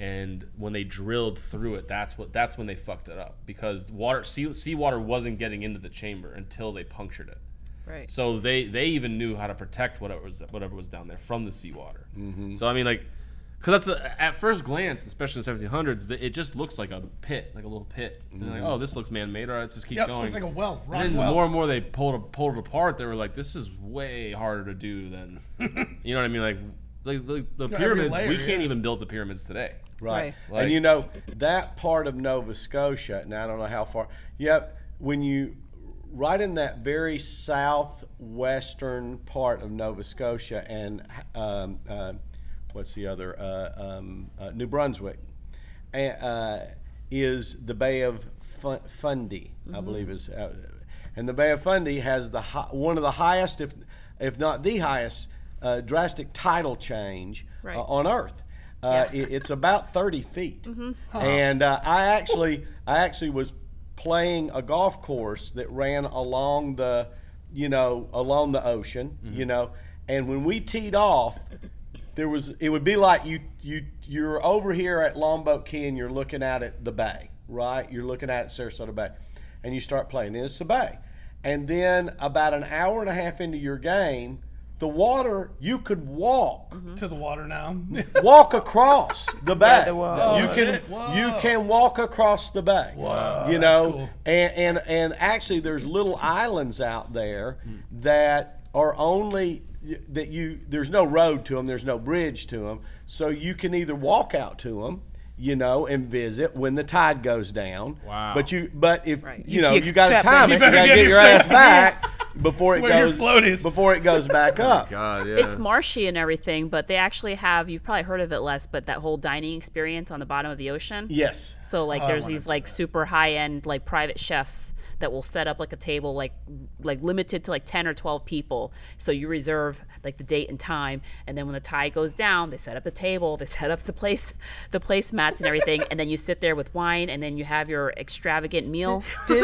and when they drilled through it, that's what that's when they fucked it up because water sea seawater wasn't getting into the chamber until they punctured it. Right. So they they even knew how to protect whatever was whatever was down there from the seawater. Mm-hmm. So I mean, like, because that's a, at first glance, especially in the 1700s, th- it just looks like a pit, like a little pit. And they're like, oh, this looks man-made. All right, let's just keep Yep, going. looks like a well, And then well. more and more they pulled it- pulled it apart, they were like, this is way harder to do than, you know what I mean? Like, like, like the every pyramids, layer, we can't even build the pyramids today. Right. Right. and you know that part of Nova Scotia, and I don't know how far. Yep, when you right in that very southwestern part of Nova Scotia and um, uh, what's the other uh, um, uh, New Brunswick, and, uh, is the Bay of Fun- Fundy, I believe is, uh, and the Bay of Fundy has the hi- one of the highest, if if not the highest, uh, drastic tidal change Right. uh, on Earth. Uh, Yeah. it- it's about 30 feet, and uh, I actually I actually was playing a golf course that ran along the you know along the ocean, you know, and when we teed off, there was it would be like you you you're over here at Longboat Key and you're looking out at the bay, right? You're looking at Sarasota Bay, and you start playing, and it's the bay, and then about an hour and a half into your game. The water, you could walk to the water now. walk across the bay. the wall. you Oh, can. Whoa. you can walk across the bay. Wow, you that's know, cool. and, and and actually, there's little islands out there Hmm. that are only that you. There's no road to them. There's no bridge to them. So you can either walk out to them. You know, and visit when the tide goes down. Wow. But you, but if Right. you You know, can't you got to trap time them. it. You You better got to get get your your ass back before it Where goes before it goes back up. God, yeah. It's marshy and everything, but they actually have, you've probably heard of it less, but that whole dining experience on the bottom of the ocean. Yes. So like Oh, there's these do like super high end like private chefs that will set up like a table like like limited to like 10 or 12 people. So you reserve like the date and time and then when the tide goes down, they set up the table, they set up the place the placemats and everything and then you sit there with wine and then you have your extravagant meal and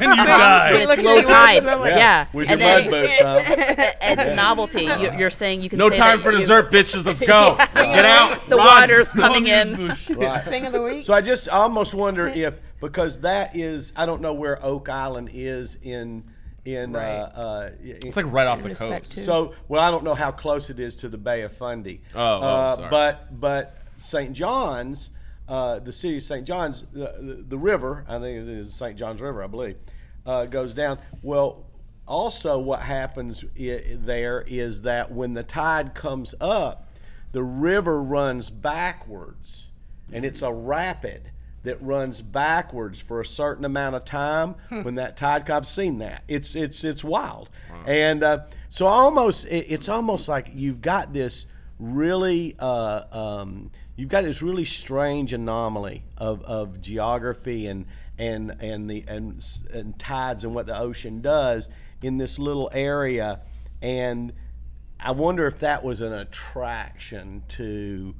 then you die. when it's low tide. so Yeah. With And your then mud huh? it's a novelty. You- You're saying you can no say time that for you- dessert, bitches. Let's go. Get out. The Run. water's coming in. Right. Thing of the week. So I just almost wonder if because that is I don't know where Oak Island is in in Right. uh, uh, It's like right off the coast. to- so well I don't know how close it is to the Bay of Fundy. Oh, oh, uh, sorry. But but St. John's, uh, the city of St. John's, the, the, the river I think it is St. John's River I believe uh, goes down. Well, also what happens i- there is that when the tide comes up, the river runs backwards, and it's a rapid that runs backwards for a certain amount of time when that tide comes. I've seen that. It's it's it's wild, and uh, so almost it, it's almost like you've got this really uh, um, you've got this really strange anomaly of, of geography and and and the and, and tides and what the ocean does in this little area and I wonder if that was an attraction to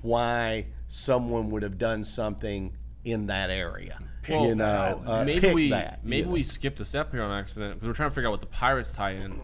why someone would have done something in that area. Well, you know, uh, maybe we that, you know. we skipped a step here on accident because we're trying to figure out what the pirates tie in.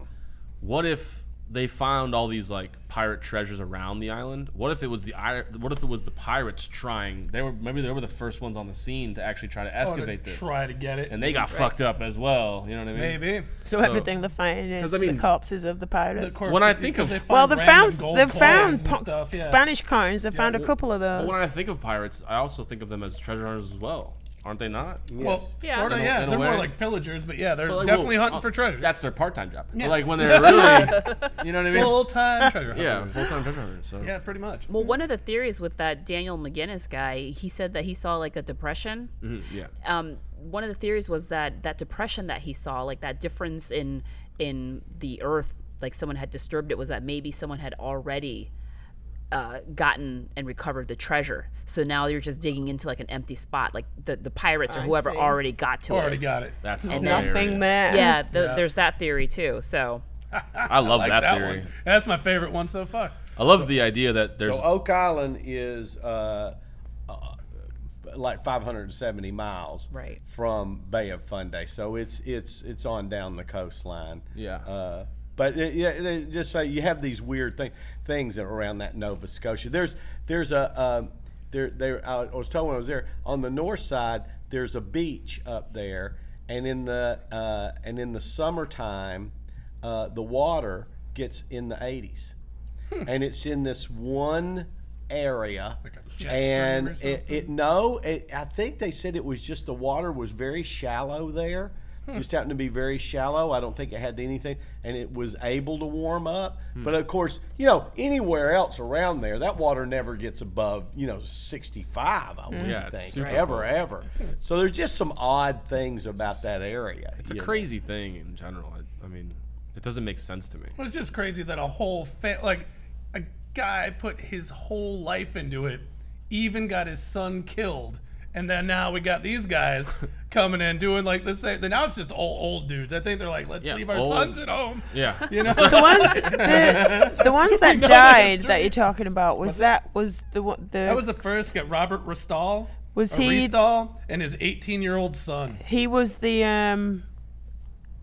What if they found all these like pirate treasures around the island. What if it was the I- what if it was the pirates trying? They were maybe they were the first ones on the scene to actually try to Oh, to excavate this, try to get it. and they got fucked up as well. You know what I mean? maybe. So, So- everything they find is 'cause I mean- the corpses of the pirates. The When I think because of- they well, they found they found po- stuff. Yeah. Spanish coins. They found a couple of those. when I think of pirates, I also think of them as treasure hunters as well, aren't they not? Well, Yes. Yeah. sort of, In a- yeah. in a They're more way. like pillagers, but yeah, they're But, like, definitely well, hunting uh, for treasure. That's their part-time job. But, Yeah. like when they're really, you know what I mean? full time treasure hunters. yeah, full-time treasure hunters. So. Yeah, pretty much. Well, one of the theories with that Daniel McGinnis guy, he said that he saw like a depression. Mhm, yeah. Um, one of the theories was that that depression that he saw, like that difference in in the earth, like someone had disturbed it, was that maybe someone had already uh, gotten and recovered the treasure. So now you're just digging into like an empty spot, like the the pirates or I whoever see. already got to Already it. Already got it. That's And. Nothing there. Yeah, th- Yeah. there's that theory too. So I love like that, that theory. one. That's my favorite one so far. I love the idea that there's So Oak Island is uh, uh, like 570 miles Right. from Bay of Fundy, so it's it's it's on down the coastline. Yeah. Uh, but it, yeah, they just say you have these weird thing, things around that Nova Scotia. There's there's a um, there there I was told when I was there on the north side there's a beach up there, and in the uh, and in the summertime, uh, the water gets in the 80s, and it's in this one area. Hmm. Like and it, it no, it, I think they said it was just the water was very shallow there. Hmm. Just happened to be very shallow. I don't think it had anything, and it was able to warm up. But of course, you know, anywhere else around there, that water never gets above you know sixty five. I wouldn't Yeah, think super ever, cold. ever. So there's just some odd things about that area. it's a you know. crazy thing in general. I, I mean, it doesn't make sense to me. It was just crazy that a whole fa- like a guy put his whole life into it, even got his son killed, and then now we got these guys coming in doing like the same. Then now it's just all old dudes. I think they're like, let's Yeah, leave our old. sons at home. Yeah. You know, the ones the, the ones that know the died history. that you're talking about was that was the one the that was the first. Got Robert Restall. Was or he- Restall and his 18 year old son? he was the um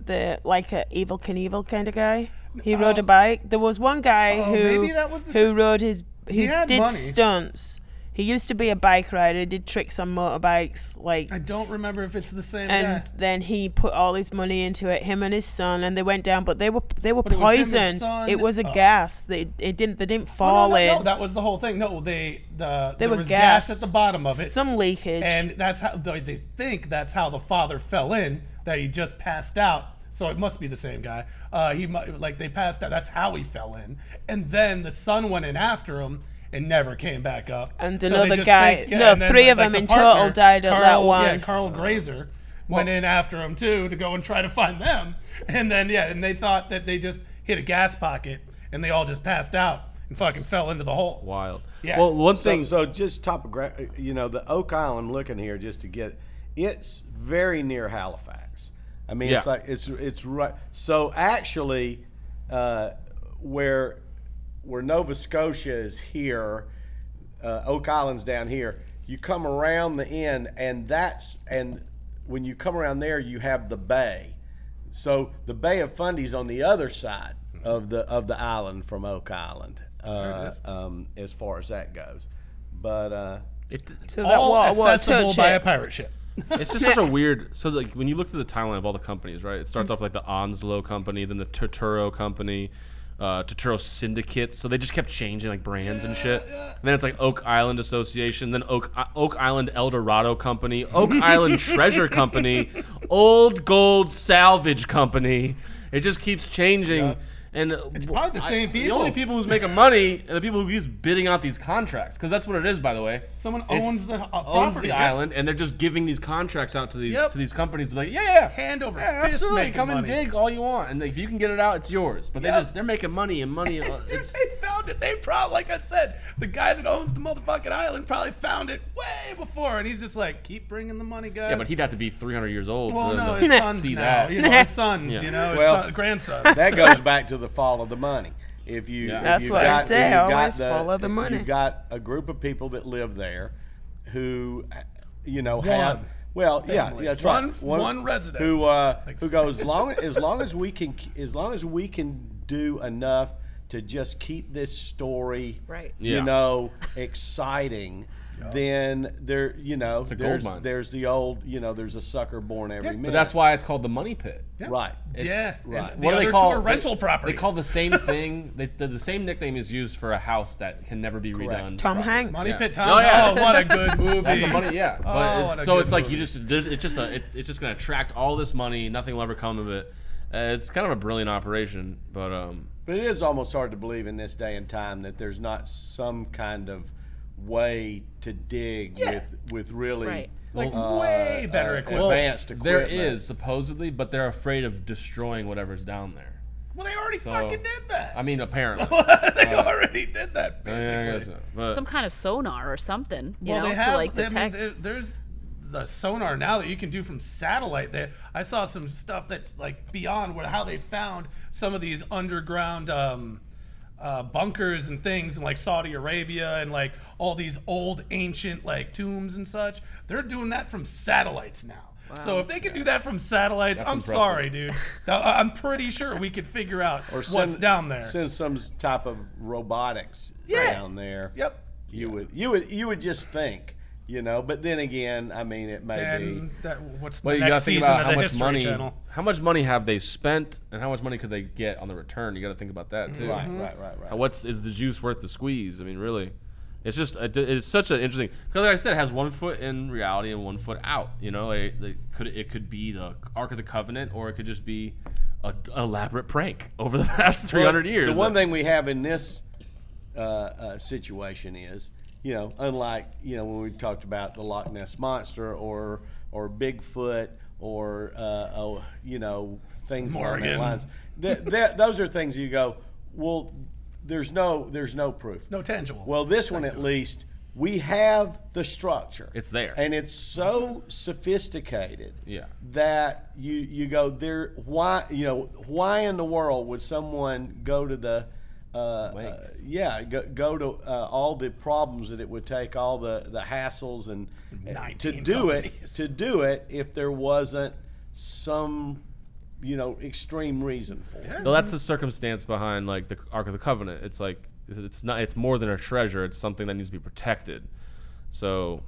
the like a Evel Knievel kind of guy. He rode a bike. There was one guy oh, who maybe that was the who sa- rode his who had did money. stunts. He used to be a bike rider, did tricks on motorbikes, like I don't remember if it's the same and guy. then he put all his money into it. Him and his son, and they went down, but they were they were But it was poisoned. It was a oh. gas. They it didn't they didn't Oh, fall no, no, in. no, that was the whole thing. No, they the they there were was gassed. gas at the bottom of it. Some leakage. and that's how they they think that's how the father fell in that he just passed out so it must be the same guy uh he like they passed out that's how he fell in and then the son went in after him and never came back up And So they another just guy- no, and then, three of like, them the in total died on that Carl- one. yeah Karl Graeser went in after him too to go and try to find them and then yeah and they thought that they just hit a gas pocket and they all just passed out and fucking fell into the hole Wild. Yeah. Well, one So, thing. so just top topogra- you know, the Oak Island looking here just to get, it's very near Halifax. I mean, it's like it's it's right. So actually, uh, where where Nova Scotia is here, uh, Oak Island's down here. You come around the end, and that's and when you come around there, you have the bay. So the Bay of Fundy's on the other side of the of the island from Oak Island, uh, um, as far as that goes. But uh, it, so that all wa- wa- accessible touch by a pirate ship it's just such a weird. So like when you look through the timeline of all the companies, right? It starts off like the Onslow company, then the Truro company, uh, Truro Syndicate. So they just kept changing like brands and shit. And then it's like Oak Island Association, then Oak Oak Island Eldorado Company, Oak Island Treasure Company, Old Gold Salvage Company. It just keeps changing. And it's probably the same people. The only people. people who's making money are the people who's bidding out these contracts, because that's what it is, by the way. Someone It's- owns the uh, owns property, the yeah. island, and they're just giving these contracts out to these Yep. to these companies. Like, yeah, yeah, Hand over yeah, fist absolutely. making Come and dig all you want, and if you can get it out, it's yours. But they just they're making money and money. uh, Dude, it's they found it. They probably, like I said, the guy that owns the motherfucking island probably found it way before, and he's just like, keep bringing the money, guys. yeah, but he'd have to be 300 years old. well, for them no, to his see sons now. that. You know, his sons. Yeah. You know, his Well, son, grandsons. that goes back to the fall of the money. If you, Yeah. if That's you've what I say, if you've got always follow the money. You've got a group of people that live there, who, you know, One have well, yeah, family. yeah, that's One- right. one resident. who uh, who goes as long as long as we can as long as we can do enough to just keep this story, Right. Yeah. you know, exciting, then there, you know, a gold there's mine. there's the old, you know, there's a sucker born every Yeah, minute. but But that's why it's called the money pit. right. yeah. right. And the what do other they call two are rental they, properties. They call the same thing. They, the, the same nickname is used for a house that can never be redone. Tom Hanks. Money Yeah. Pit Tom. Oh, yeah. Oh, what a good movie. That's a money, yeah. But Oh, it- what a so good it's like movie. you just there's- it's just a it, it's just gonna attract all this money. Nothing will ever come of it. Uh, it's kind of a brilliant operation, but um, But it is almost hard to believe in this day and time that there's not some kind of way to dig with with really Right. like uh, way better uh, equipment. well, advanced equipment. is supposedly, but they're afraid of destroying whatever's down there. well, they already So, fucking did that. I mean, apparently. they already did that, basically. I so. But Some kind of sonar or something, you well, know, they have. to like I mean, detect. there's the sonar now that you can do from satellite. There, I saw some stuff that's like beyond what how they found some of these underground um, uh, bunkers and things in like Saudi Arabia and like all these old ancient like tombs and such. They're doing that from satellites now. So if they can do that from satellites, I'm impressive. sorry, dude. I- I'm pretty sure we could figure out or what's down there. Send some type of robotics Yeah. down there. Yep. You would you would you would just think, you know. But then again, I mean, it may And be. that, what's But the you gotta next think season about of how the much History money, Channel? how much money have they spent, and how much money could they get on the return? You got to think about that too. Right, right, right, right. What's is the juice worth the squeeze? I mean, really, it's just it's such an interesting because, like I said, it has one foot in reality and one foot out. You know, it, it could it could be the Ark of the Covenant, or it could just be a elaborate prank over the past three hundred Well, years. The one thing we have in this uh, uh, situation is, you know, unlike you know when we talked about the Loch Ness monster or or Bigfoot or uh, oh, you know things along Morgan. that lines. Th- th- those are things you go, well, there's no there's no proof. No tangible. Well, this one at least we have the structure. It's there. and it's so sophisticated. Yeah. That you you go there. Why you know why in the world would someone go to the uh, uh, yeah go, go to uh, all the problems that it would take all the the hassles and to 19 do it to do it if there wasn't some you know extreme reason for it. Though that's the circumstance behind like the Ark of the Covenant. It's like it's not. It's more than a treasure. It's something that needs to be protected. So,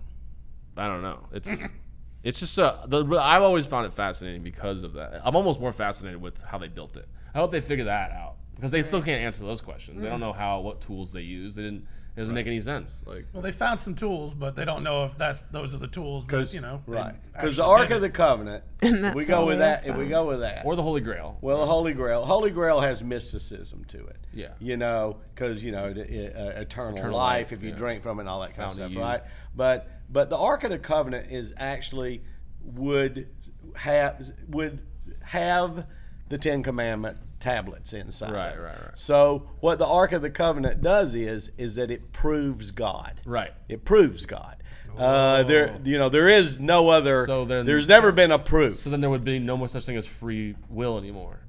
I don't know. It's it's just uh, the, I've always found it fascinating because of that. I'm almost more fascinated with how they built it. I hope they figure that out because they still can't answer those questions. They don't know how what tools they use. They didn't. It doesn't make any sense. Like Well, they found some tools, but they don't know if that's those are the tools that you know. they Right, because the actually Ark did of the it. Covenant, if that's we go all with they that. have If we go with that, or the Holy Grail. Well, the Holy Grail. Holy Grail has mysticism to it. Yeah. You know, because you know, the, uh, eternal, Eternal life, life, if you yeah. drink from it, and all that kind Fountain of of stuff, youth. right? But but the Ark of the Covenant is actually would have would have the Ten Commandment tablets inside. Right, of it. right, right. So what the Ark of the Covenant does is is that it proves God. Right. It proves God. Uh, there, you know, there is no other. So then- there's never been a proof. So then there would be no more such thing as free will anymore,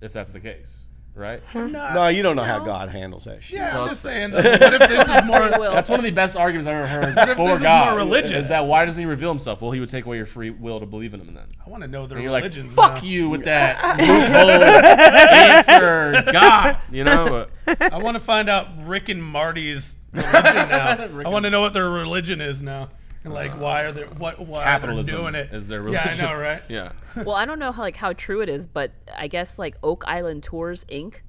if that's the case, right? no, you don't know how God handles that shit. Yeah, Well, I'm just saying. What if this is more? That's one of the best arguments I've ever heard if for this is God. more religious? Is that why doesn't he reveal himself? Well, he would take away your free will to believe in him, then. I want to know their And you're like, fuck now. you with that loophole answer, God. You know, but I want to find out Rick and Marty's religion now. I want to know what their religion is now, and like why are they what why are they doing it? is their Yeah. I know, right? Yeah. well, I don't know how like how true it is, but I guess like Oak Island Tours Inc.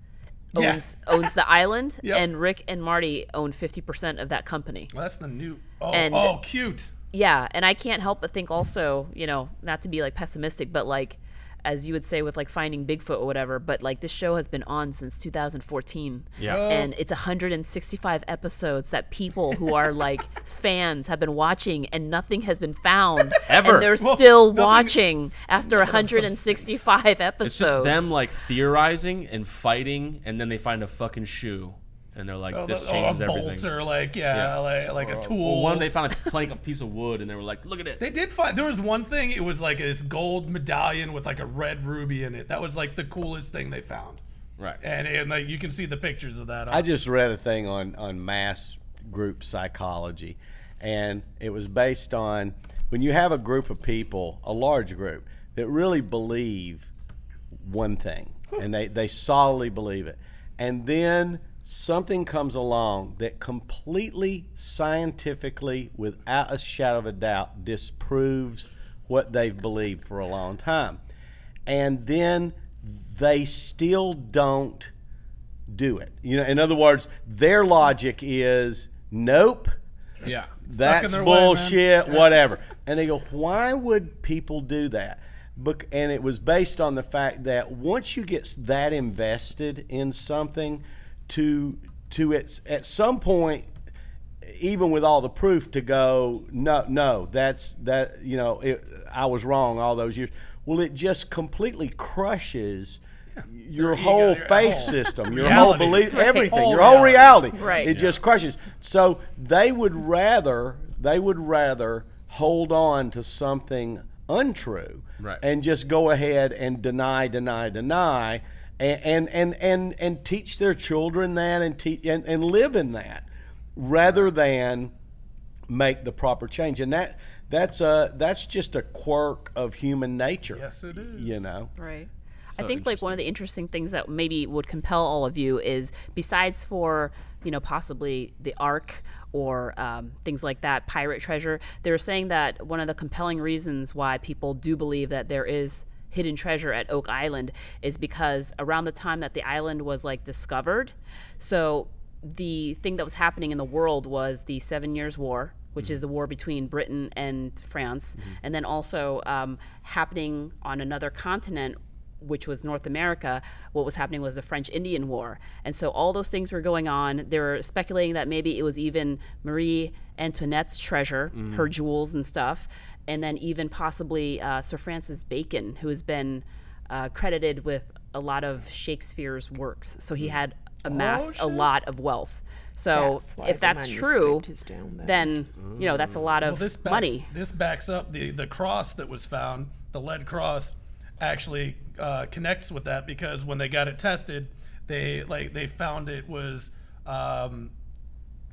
Yeah. owns owns the island, Yep. and Rick and Marty own fifty percent of that company. Well, that's the new. Oh, And- oh, cute. Yeah, and I can't help but think also, you know, not to be like pessimistic, but like as you would say with like finding Bigfoot or whatever, but like this show has been on since 2014. Yeah. Oh. And it's 165 episodes that people who are like fans have been watching and nothing has been found. Ever. And they're Well, still nothing- watching after 165 episodes. It's just them like theorizing and fighting, and then they find a fucking shoe, and they're like, Oh, "This the- oh, changes oh, a everything." bolt or like yeah, Yeah. like like a tool. Or one they found a plank, a piece of wood, and they were like, "Look at it." They did find there was one thing. It was like this gold medallion with like a red ruby in it. That was like the coolest thing they found. right. And, and like you can see the pictures of that. I just read a thing on on mass group psychology, and it was based on when you have a group of people, a large group that really believe one thing, and they, they solidly believe it. And then something comes along that completely scientifically, without a shadow of a doubt, disproves what they've believed for a long time. And then they still don't do it. You know, in other words, their logic is nope, Yeah. that's their way, bullshit, whatever. And they go, why would people do that? And it was based on the fact that once you get that invested in something, to to its at some point, even with all the proof, to go, no, no, that's that. You know, it, I was wrong all those years. Well, it just completely crushes. Your whole your faith whole system, your reality. whole belief, Right. everything, Whole your whole reality. reality. Right. It just crushes. So they would rather they would rather hold on to something untrue Right. and just go ahead and deny, deny, deny, and and and and, and teach their children that and teach and, and live in that, rather than make the proper change. And that that's a that's just a quirk of human nature. Yes, it is. You know. Right. I think like one of the interesting things that maybe would compel all of you is besides for you know possibly the Ark or um, things like that, pirate treasure. They were saying that one of the compelling reasons why people do believe that there is hidden treasure at Oak Island is because around the time that the island was like discovered, so the thing that was happening in the world was the Seven Years' War, which is the war between Britain and France, and then also um, happening on another continent which was North America, what was happening was the French Indian War. And so all those things were going on. They were speculating that maybe it was even Marie Antoinette's treasure, her jewels and stuff, and then even possibly uh, Sir Francis Bacon, who has been uh, credited with a lot of Shakespeare's works. So he had amassed a lot of wealth. So That's if that's true, manuscript is down there. then you know that's a lot Well, of this backs, money. This backs up the the cross that was found. The lead cross actually uh, connects with that because when they got it tested, they like they found it was um,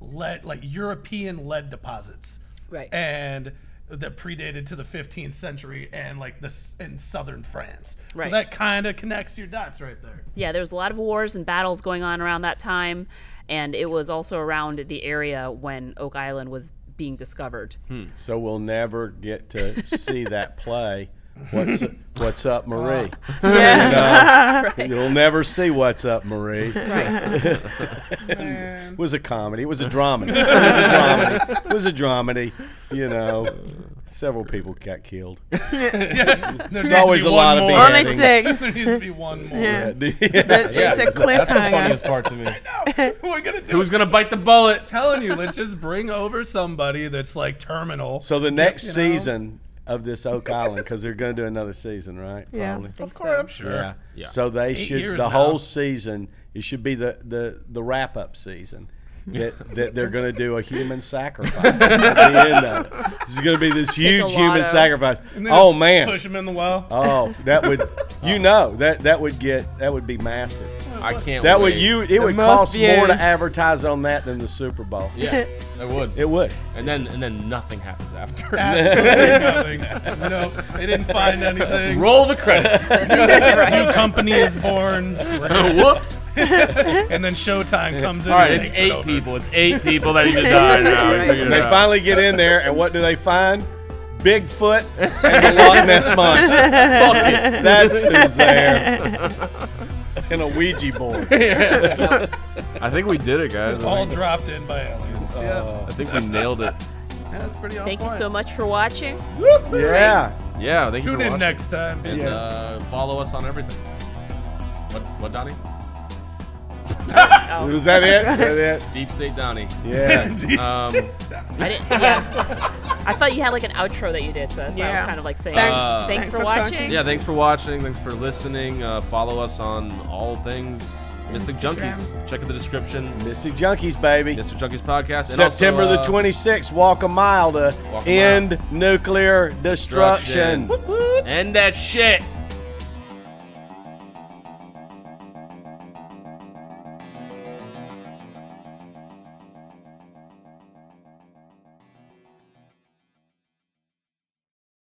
lead like European lead deposits, Right. And that predated to the 15th century and like this in southern France. Right. So that kind of connects your dots right there. yeah, there was a lot of wars and battles going on around that time, and it was also around the area when Oak Island was being discovered. So we'll never get to see that play. What's What's up, oh. Marie? yeah. Uh, you'll never see What's Up, Marie. Right. It was a comedy. It was a dramedy. It was a dramedy. It was a dramedy. You know, several people got killed. There's always a lot of. Only six. there needs to be one more. Yeah. Yeah. It's a That's the funniest part to me. We're gonna do Who's gonna bite the bullet? telling you, let's just bring over somebody that's like terminal. So the next you know? season of this Oak Island, because they're going to do another season, right? Yeah. Probably. think of course, I'm so. sure. Yeah. Yeah. So they should the now. whole season. It should be the the the wrap up season. That, that they're going to do a human sacrifice at the end of it. This is going to be this huge human of- sacrifice. Oh man! push them in the well. Oh, that would you oh. know that that would get that would be massive. I can't. That would wait. you it would most cost more to advertise on that than the Super Bowl. Yeah, it would. It would. And then and then nothing happens after. Absolutely nothing. No, they didn't find anything. Roll the credits. New company is born, Whoops. and then Showtime comes in. All right, and it's takes it eight over. people. It's eight people that need to die now. We figured it They out. finally get in there, and what do they find? Bigfoot and the Loch Ness monster. That's who's there. And a Ouija board. I think we did it, guys. I All think, dropped in by aliens. yeah. I think we nailed it. yeah, that's pretty on Thank you point. so much for watching. Yeah. Yeah, thank you Tune for in watching. next time. And Yes. uh, follow us on everything. What, what, Donnie? Was that it? Was that it? Deep State Donnie. Yeah. Um, I didn't. Yeah. I thought you had like an outro that you did, so that's why I was kind of like saying Thanks- thanks, thanks for for watching. talking. yeah, thanks for watching. Thanks for listening. Uh, follow us on all things Mystic Instagram. Junkies. Check in the description. Mystic Junkies, baby. Mr. Junkies podcast. And September also, the uh, 26th, walk a mile to a end nuclear destruction. End that shit.